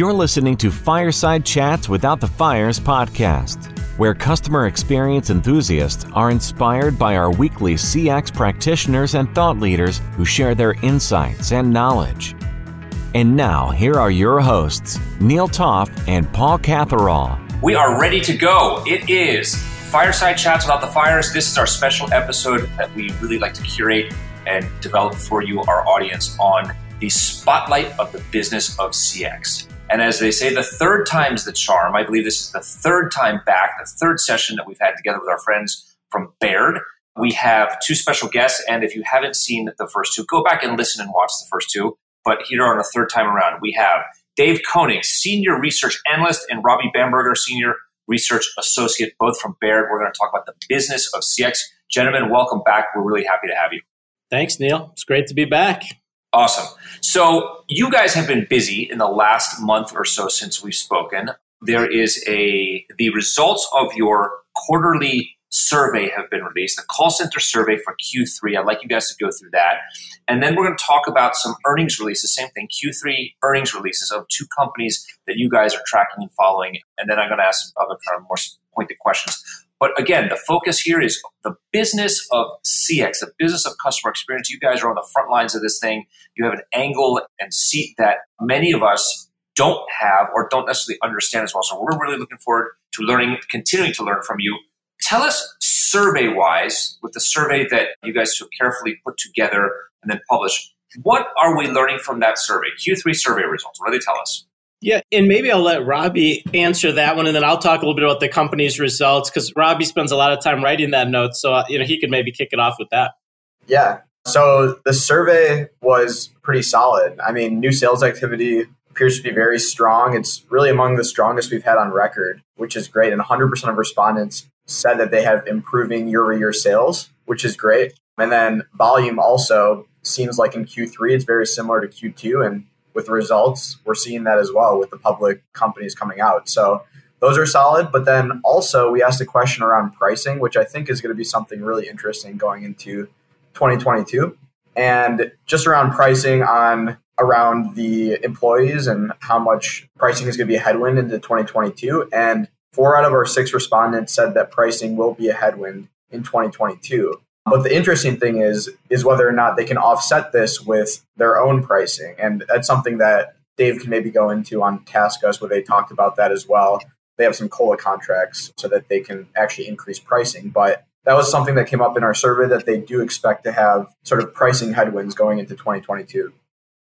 You're listening to Fireside Chats Without the Fires podcast, where customer experience enthusiasts are inspired by our weekly CX practitioners and thought leaders who share their insights and knowledge. And now, here are your hosts, Neil Toff and Paul Catherall. We are ready to go. It is Fireside Chats Without the Fires. This is our special episode that we really like to curate and develop for you, our audience, on the spotlight of the business of CX. And as they say, the third time's the charm. I believe this is the third time back, the third session that we've had together with our friends from Baird. We have two special guests, and if you haven't seen the first two, go back and listen and watch the first two. But here on the third time around, we have Dave Koning, Senior Research Analyst, and Robbie Bamberger, Senior Research Associate, both from Baird. We're going to talk about the business of CX. Gentlemen, welcome back. We're really happy to have you. Thanks, Neil. It's great to be back. Awesome. So you guys have been busy in the last month or so since we've spoken. There is a the results of your quarterly survey have been released, the call center survey for Q3. I'd like you guys to go through that. And then we're going to talk about some earnings releases, same thing, Q3 earnings releases of two companies that you guys are tracking and following. And then I'm going to ask some other kind of more pointed questions. But again, the focus here is the business of CX, the business of customer experience. You guys are on the front lines of this thing. You have an angle and seat that many of us don't have or don't necessarily understand as well. So we're really looking forward to learning, continuing to learn from you. Tell us survey wise, with the survey that you guys so carefully put together and then published, what are we learning from that survey? Q3 survey results. What do they tell us? Yeah, and maybe I'll let Robbie answer that one, and then I'll talk a little bit about the company's results because Robbie spends a lot of time writing that note, so uh, you know he could maybe kick it off with that. Yeah. So the survey was pretty solid. I mean, new sales activity appears to be very strong. It's really among the strongest we've had on record, which is great. And 100% of respondents said that they have improving year-over-year sales, which is great. And then volume also seems like in Q3 it's very similar to Q2, and with results, we're seeing that as well with the public companies coming out. So those are solid. But then also, we asked a question around pricing, which I think is going to be something really interesting going into 2022. And just around pricing on around the employees and how much pricing is going to be a headwind into 2022. And four out of our six respondents said that pricing will be a headwind in 2022. But the interesting thing is is whether or not they can offset this with their own pricing, and that's something that Dave can maybe go into on TaskUs, where they talked about that as well. They have some COLA contracts so that they can actually increase pricing, but that was something that came up in our survey that they do expect to have sort of pricing headwinds going into 2022.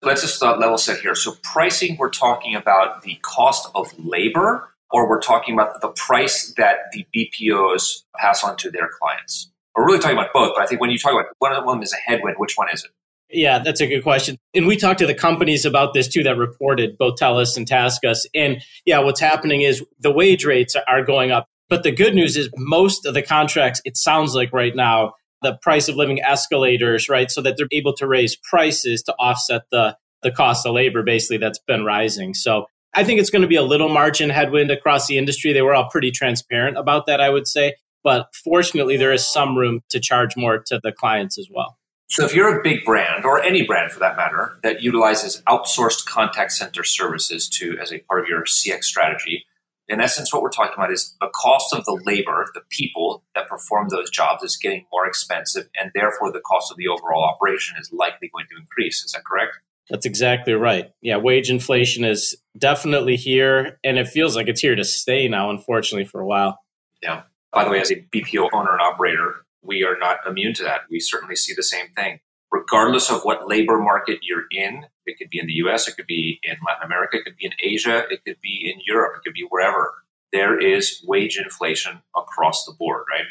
Let's just uh, level set here. So, pricing, we're talking about the cost of labor, or we're talking about the price that the BPOs pass on to their clients. We're really talking about both, but I think when you talk about one of them is a headwind, which one is it? Yeah, that's a good question. And we talked to the companies about this too that reported, both TELUS and TaskUs. And yeah, what's happening is the wage rates are going up. But the good news is most of the contracts, it sounds like right now, the price of living escalators, right? So that they're able to raise prices to offset the, the cost of labor basically that's been rising. So I think it's going to be a little margin headwind across the industry. They were all pretty transparent about that, I would say. But fortunately, there is some room to charge more to the clients as well. So, if you're a big brand, or any brand for that matter, that utilizes outsourced contact center services to as a part of your CX strategy, in essence, what we're talking about is the cost of the labor, the people that perform those jobs, is getting more expensive, and therefore the cost of the overall operation is likely going to increase. Is that correct? That's exactly right. Yeah, wage inflation is definitely here, and it feels like it's here to stay now, unfortunately, for a while. Yeah. By the way, as a BPO owner and operator, we are not immune to that. We certainly see the same thing. Regardless of what labor market you're in, it could be in the US, it could be in Latin America, it could be in Asia, it could be in Europe, it could be wherever. There is wage inflation across the board, right?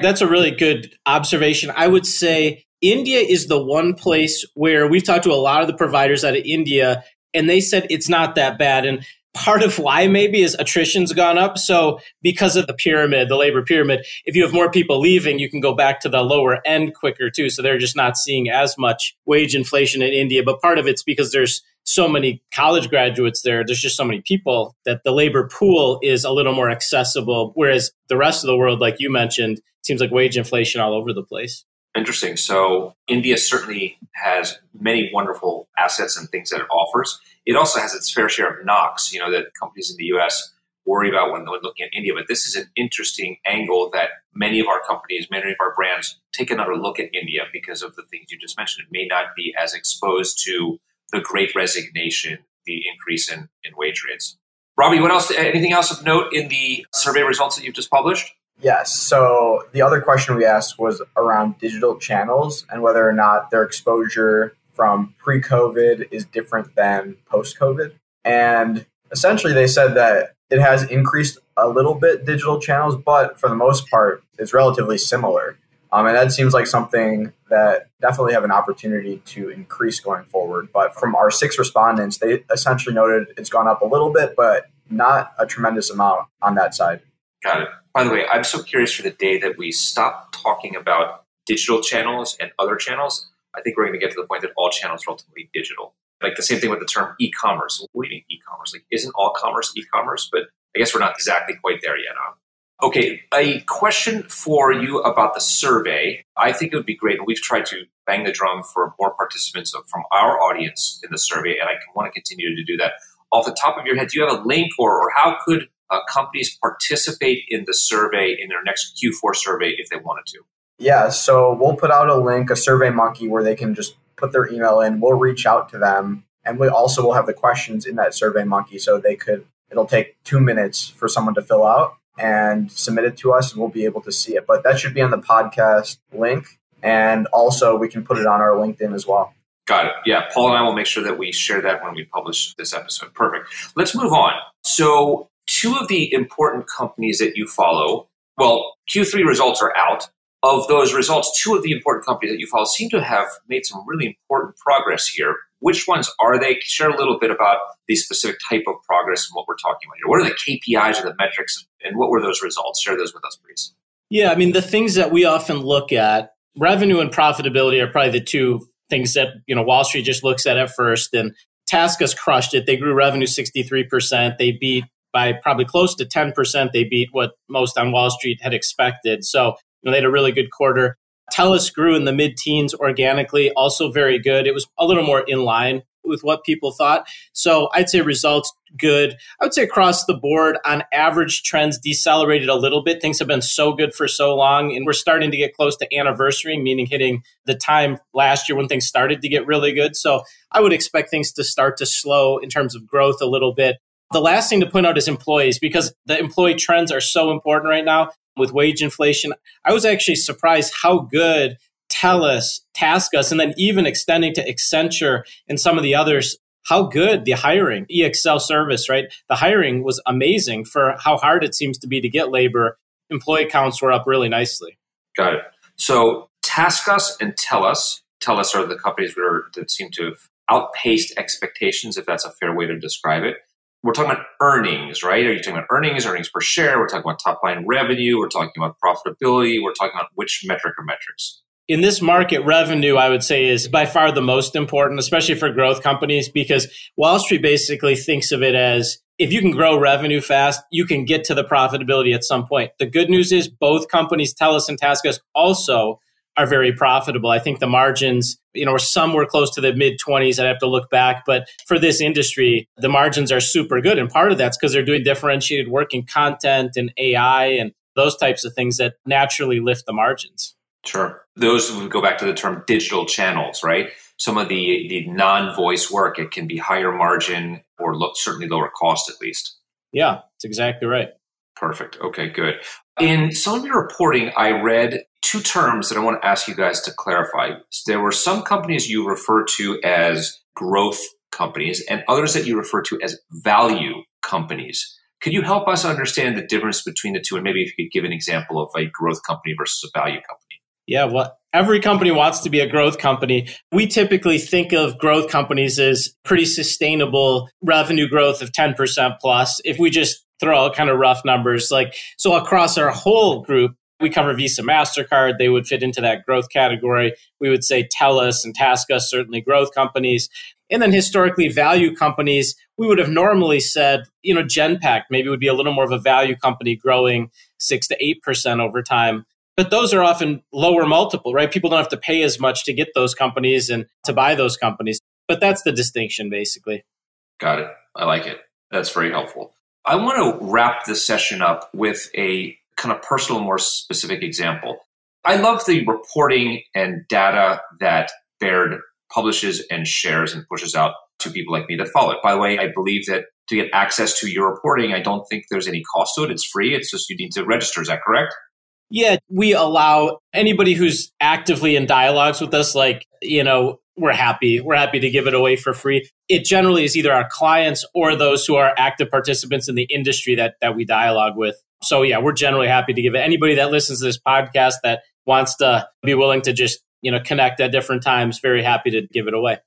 That's a really good observation. I would say India is the one place where we've talked to a lot of the providers out of India, and they said it's not that bad. And part of why maybe is attrition's gone up. So because of the pyramid, the labor pyramid, if you have more people leaving, you can go back to the lower end quicker too. So they're just not seeing as much wage inflation in India. But part of it's because there's so many college graduates there. There's just so many people that the labor pool is a little more accessible. Whereas the rest of the world, like you mentioned, seems like wage inflation all over the place. Interesting. So India certainly has many wonderful assets and things that it offers. It also has its fair share of knocks, you know, that companies in the US worry about when, when looking at India. But this is an interesting angle that many of our companies, many of our brands take another look at India because of the things you just mentioned. It may not be as exposed to the great resignation, the increase in, in wage rates. Robbie, what else? Anything else of note in the survey results that you've just published? Yes. So the other question we asked was around digital channels and whether or not their exposure from pre COVID is different than post COVID. And essentially, they said that it has increased a little bit digital channels, but for the most part, it's relatively similar. Um, and that seems like something that definitely have an opportunity to increase going forward. But from our six respondents, they essentially noted it's gone up a little bit, but not a tremendous amount on that side. Got it. By the way, I'm so curious for the day that we stop talking about digital channels and other channels. I think we're going to get to the point that all channels are ultimately digital. Like the same thing with the term e-commerce. What do you mean e-commerce? Like, isn't all commerce e-commerce? But I guess we're not exactly quite there yet. Huh? Okay, a question for you about the survey. I think it would be great, and we've tried to bang the drum for more participants from our audience in the survey, and I want to continue to do that. Off the top of your head, do you have a link, or, or how could uh, companies participate in the survey in their next Q4 survey if they wanted to? Yeah, so we'll put out a link, a Survey Monkey, where they can just put their email in. We'll reach out to them, and we also will have the questions in that Survey Monkey, so they could. It'll take two minutes for someone to fill out and submit it to us, and we'll be able to see it. But that should be on the podcast link, and also we can put it on our LinkedIn as well. Got it. Yeah, Paul and I will make sure that we share that when we publish this episode. Perfect. Let's move on. So, two of the important companies that you follow, well, Q3 results are out. Of those results, two of the important companies that you follow seem to have made some really important progress here. Which ones are they? Share a little bit about the specific type of progress and what we're talking about here. What are the KPIs or the metrics, and what were those results? Share those with us, please. Yeah, I mean, the things that we often look at, revenue and profitability are probably the two things that you know Wall Street just looks at at first. And TaskUs crushed it. They grew revenue 63%. They beat by probably close to 10%. They beat what most on Wall Street had expected. So you know, they had a really good quarter. TELUS grew in the mid teens organically, also very good. It was a little more in line with what people thought. So I'd say results good. I would say across the board, on average, trends decelerated a little bit. Things have been so good for so long, and we're starting to get close to anniversary, meaning hitting the time last year when things started to get really good. So I would expect things to start to slow in terms of growth a little bit. The last thing to point out is employees because the employee trends are so important right now with wage inflation. I was actually surprised how good TELUS, TaskUs, and then even extending to Accenture and some of the others, how good the hiring, EXL service, right? The hiring was amazing for how hard it seems to be to get labor. Employee counts were up really nicely. Got it. So TaskUs and TELUS, TELUS are the companies that, are, that seem to have outpaced expectations, if that's a fair way to describe it we're talking about earnings, right? Are you talking about earnings, earnings per share? We're talking about top line revenue. We're talking about profitability. We're talking about which metric or metrics? In this market, revenue, I would say, is by far the most important, especially for growth companies, because Wall Street basically thinks of it as if you can grow revenue fast, you can get to the profitability at some point. The good news is both companies, TELUS and TaskUs, also are very profitable. I think the margins, you know, some were close to the mid 20s. I'd have to look back. But for this industry, the margins are super good. And part of that's because they're doing differentiated work in content and AI and those types of things that naturally lift the margins. Sure. Those would go back to the term digital channels, right? Some of the, the non voice work, it can be higher margin or look, certainly lower cost at least. Yeah, that's exactly right. Perfect. Okay, good. In some of your reporting, I read two terms that I want to ask you guys to clarify. There were some companies you refer to as growth companies and others that you refer to as value companies. Could you help us understand the difference between the two? And maybe if you could give an example of a growth company versus a value company. Yeah, well, every company wants to be a growth company. We typically think of growth companies as pretty sustainable revenue growth of 10% plus. If we just throw out kind of rough numbers, like, so across our whole group, we cover Visa, MasterCard. They would fit into that growth category. We would say TELUS and TaskUs, certainly growth companies. And then historically, value companies, we would have normally said, you know, Genpact maybe would be a little more of a value company growing six to 8% over time. But those are often lower multiple, right? People don't have to pay as much to get those companies and to buy those companies. But that's the distinction, basically. Got it. I like it. That's very helpful. I want to wrap this session up with a kind of personal, more specific example. I love the reporting and data that Baird publishes and shares and pushes out to people like me that follow it. By the way, I believe that to get access to your reporting, I don't think there's any cost to it. It's free. It's just you need to register. Is that correct? Yeah, we allow anybody who's actively in dialogues with us, like, you know, we're happy. We're happy to give it away for free. It generally is either our clients or those who are active participants in the industry that that we dialogue with. So yeah, we're generally happy to give it. Anybody that listens to this podcast that wants to be willing to just, you know, connect at different times, very happy to give it away.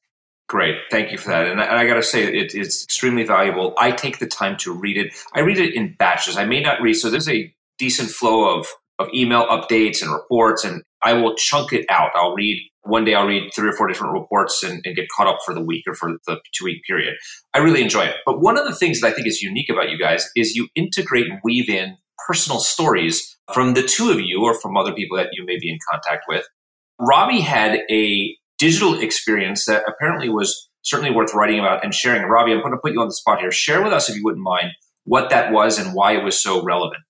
Great. Thank you for that. And I, I got to say, it, it's extremely valuable. I take the time to read it. I read it in batches. I may not read, so there's a decent flow of, of email updates and reports, and I will chunk it out. I'll read one day I'll read three or four different reports and, and, get caught up for the week or for the two week period. I really enjoy it. But one of the things that I think is unique about you guys is you integrate and weave in personal stories from the two of you or from other people that you may be in contact with. Robbie had a digital experience that apparently was certainly worth writing about and sharing. Robbie, I'm going to put you on the spot here. Share with us, if you wouldn't mind, what that was and why it was so relevant.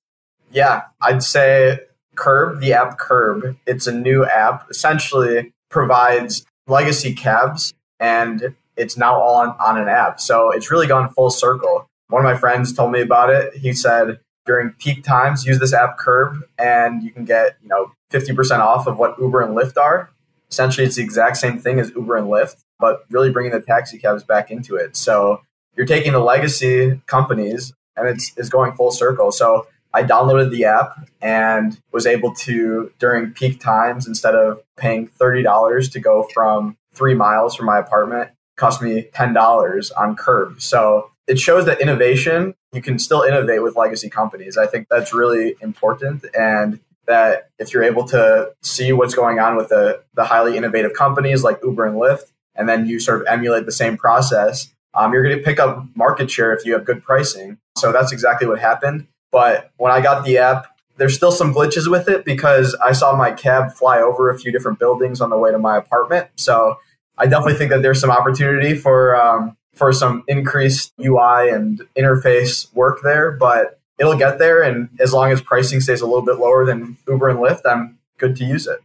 Yeah, I'd say Curb, the app Curb, it's a new app. Essentially, provides legacy cabs and it's now all on, on an app. So it's really gone full circle. One of my friends told me about it. He said during peak times, use this app Curb and you can get, you know, 50% off of what Uber and Lyft are. Essentially, it's the exact same thing as Uber and Lyft, but really bringing the taxi cabs back into it. So you're taking the legacy companies and it's, it's going full circle. So I downloaded the app and was able to, during peak times, instead of paying $30 to go from three miles from my apartment, cost me $10 on curb. So it shows that innovation, you can still innovate with legacy companies. I think that's really important. And that if you're able to see what's going on with the, the highly innovative companies like Uber and Lyft, and then you sort of emulate the same process, um, you're going to pick up market share if you have good pricing. So that's exactly what happened. But when I got the app, there's still some glitches with it because I saw my cab fly over a few different buildings on the way to my apartment. So I definitely think that there's some opportunity for um, for some increased UI and interface work there, but it'll get there. And as long as pricing stays a little bit lower than Uber and Lyft, I'm good to use it.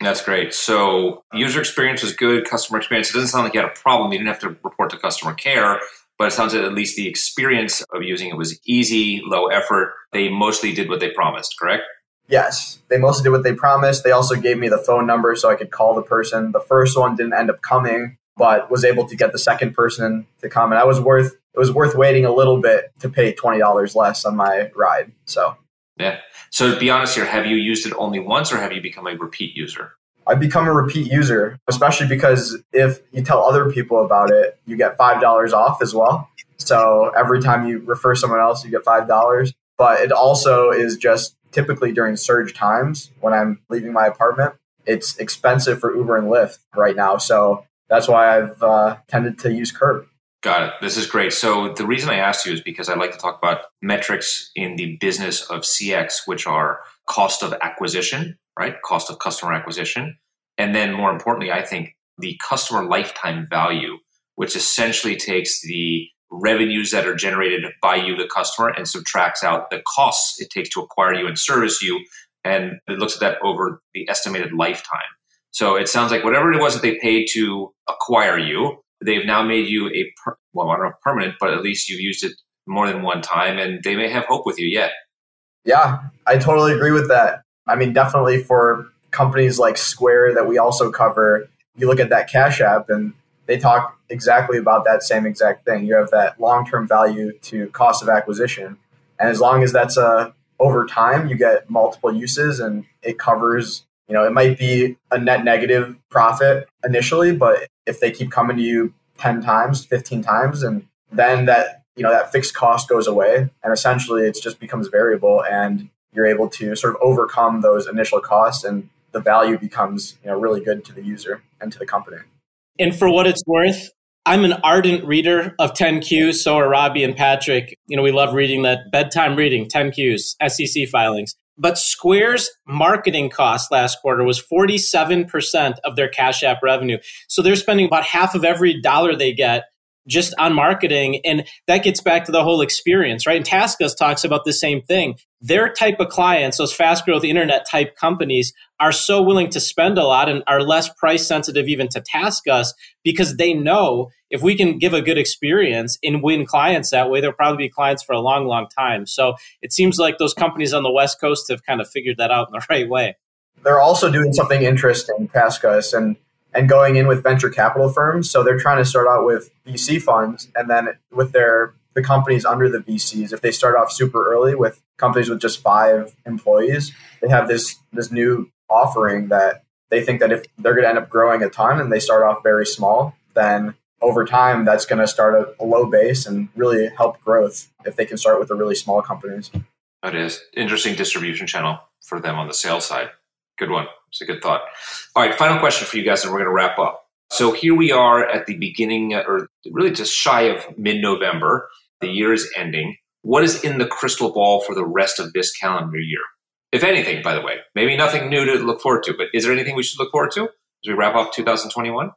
That's great. So user experience was good, customer experience. It doesn't sound like you had a problem. You didn't have to report to customer care but it sounds like at least the experience of using it was easy, low effort. They mostly did what they promised, correct? Yes, they mostly did what they promised. They also gave me the phone number so I could call the person. The first one didn't end up coming, but was able to get the second person to come, and I was worth it was worth waiting a little bit to pay twenty dollars less on my ride. So yeah. So to be honest here, have you used it only once, or have you become a repeat user? I've become a repeat user, especially because if you tell other people about it, you get $5 off as well. So every time you refer someone else, you get $5. But it also is just typically during surge times when I'm leaving my apartment, it's expensive for Uber and Lyft right now. So that's why I've uh, tended to use Curb. Got it. This is great. So the reason I asked you is because I like to talk about metrics in the business of CX, which are cost of acquisition, right? Cost of customer acquisition. And then more importantly, I think the customer lifetime value, which essentially takes the revenues that are generated by you, the customer, and subtracts out the costs it takes to acquire you and service you. And it looks at that over the estimated lifetime. So it sounds like whatever it was that they paid to acquire you, they've now made you a, per- well, I don't know permanent, but at least you've used it more than one time and they may have hope with you yet. Yeah, I totally agree with that. I mean, definitely for companies like Square that we also cover, you look at that Cash App and they talk exactly about that same exact thing. You have that long term value to cost of acquisition. And as long as that's uh, over time, you get multiple uses and it covers, you know, it might be a net negative profit initially, but if they keep coming to you 10 times, 15 times, and then that, you know, that fixed cost goes away and essentially it just becomes variable and you're able to sort of overcome those initial costs and the value becomes you know really good to the user and to the company. And for what it's worth, I'm an ardent reader of 10Qs. So are Robbie and Patrick. You know, we love reading that bedtime reading, 10Qs, SEC filings. But Square's marketing cost last quarter was 47% of their Cash App revenue. So they're spending about half of every dollar they get just on marketing. And that gets back to the whole experience, right? And TaskUs talks about the same thing. Their type of clients, those fast growth internet type companies, are so willing to spend a lot and are less price sensitive even to TaskUs because they know if we can give a good experience and win clients that way, they'll probably be clients for a long, long time. So it seems like those companies on the West Coast have kind of figured that out in the right way. They're also doing something interesting, TaskUs, and and going in with venture capital firms. So they're trying to start out with VC funds, and then with their the companies under the VCs, if they start off super early with companies with just five employees, they have this this new offering that they think that if they're going to end up growing a ton and they start off very small, then over time that's going to start at a low base and really help growth if they can start with the really small companies. That is interesting distribution channel for them on the sales side. Good one. It's a good thought. All right, final question for you guys, and we're going to wrap up. So here we are at the beginning, or really just shy of mid November. The year is ending. What is in the crystal ball for the rest of this calendar year? If anything, by the way, maybe nothing new to look forward to, but is there anything we should look forward to as we wrap up 2021?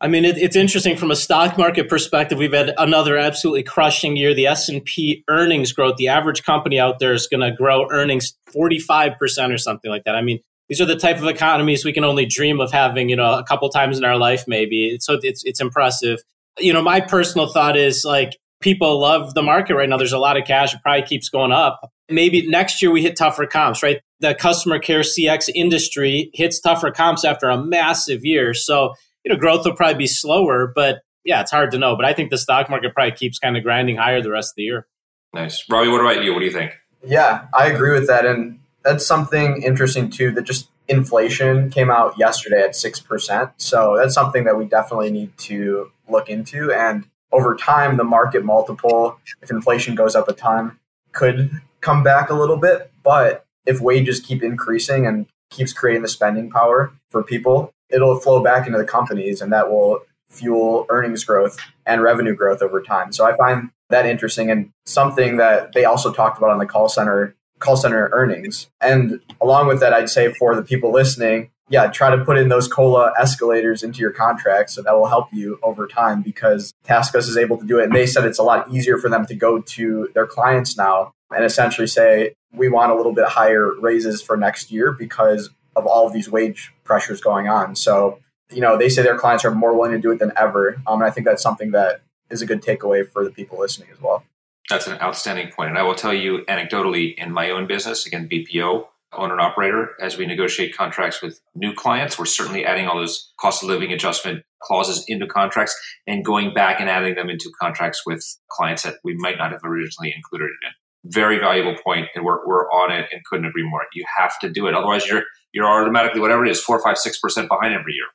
I mean, it, it's interesting from a stock market perspective. We've had another absolutely crushing year. The S and P earnings growth, the average company out there is going to grow earnings forty five percent or something like that. I mean, these are the type of economies we can only dream of having, you know, a couple times in our life, maybe. So it's it's impressive. You know, my personal thought is like people love the market right now. There's a lot of cash. It probably keeps going up. Maybe next year we hit tougher comps, right? The customer care CX industry hits tougher comps after a massive year. So, you know, growth will probably be slower, but yeah, it's hard to know. But I think the stock market probably keeps kind of grinding higher the rest of the year. Nice. Robbie, what about you? What do you think? Yeah, I agree with that. And that's something interesting too that just inflation came out yesterday at 6%. So that's something that we definitely need to look into. And over time, the market multiple, if inflation goes up a ton, could come back a little bit. But if wages keep increasing and keeps creating the spending power for people, it'll flow back into the companies and that will fuel earnings growth and revenue growth over time. So I find that interesting and something that they also talked about on the call center call center earnings. And along with that, I'd say for the people listening, yeah, try to put in those COLA escalators into your contract so that will help you over time because TaskUs is able to do it. And they said it's a lot easier for them to go to their clients now and essentially say, we want a little bit higher raises for next year because of all of these wage pressures going on. So, you know, they say their clients are more willing to do it than ever. Um, and I think that's something that is a good takeaway for the people listening as well. That's an outstanding point. And I will tell you anecdotally in my own business, again, BPO, owner and operator, as we negotiate contracts with new clients, we're certainly adding all those cost of living adjustment clauses into contracts and going back and adding them into contracts with clients that we might not have originally included it in. Very valuable point, and we're, we're on it and couldn't agree more. You have to do it. Otherwise, you're you're automatically whatever it is, four, five, six percent behind every year.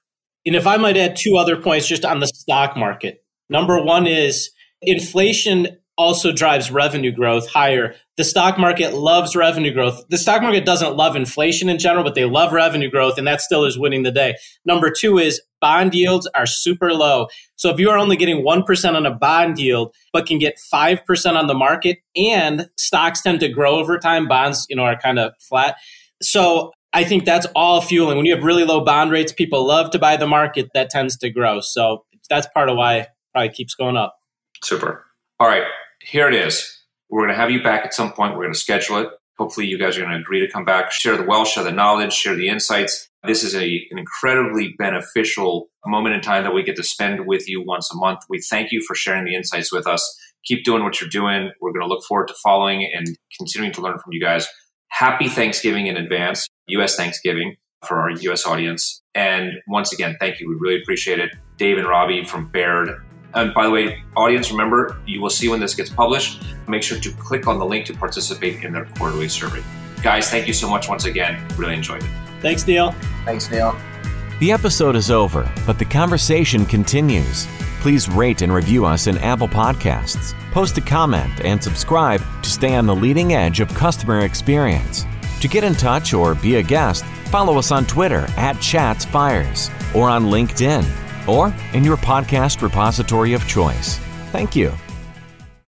And if I might add two other points just on the stock market. Number one is inflation also drives revenue growth higher. The stock market loves revenue growth. The stock market doesn't love inflation in general, but they love revenue growth, and that still is winning the day. Number two is bond yields are super low. So if you are only getting 1% on a bond yield, but can get 5% on the market, and stocks tend to grow over time, bonds, you know, are kind of flat. So I think that's all fueling. When you have really low bond rates, people love to buy the market, that tends to grow. So that's part of why it probably keeps going up. Super. All right here it is. We're going to have you back at some point. We're going to schedule it. Hopefully, you guys are going to agree to come back, share the wealth, share the knowledge, share the insights. This is a, an incredibly beneficial moment in time that we get to spend with you once a month. We thank you for sharing the insights with us. Keep doing what you're doing. We're going to look forward to following and continuing to learn from you guys. Happy Thanksgiving in advance, U.S. Thanksgiving for our U.S. audience. And once again, thank you. We really appreciate it. Dave and Robbie from Baird and by the way, audience, remember, you will see when this gets published. Make sure to click on the link to participate in their quarterly survey. Guys, thank you so much once again. Really enjoyed it. Thanks, Neil. Thanks, Neil. The episode is over, but the conversation continues. Please rate and review us in Apple Podcasts. Post a comment and subscribe to stay on the leading edge of customer experience. To get in touch or be a guest, follow us on Twitter at ChatsFires or on LinkedIn or in your podcast repository of choice. Thank you.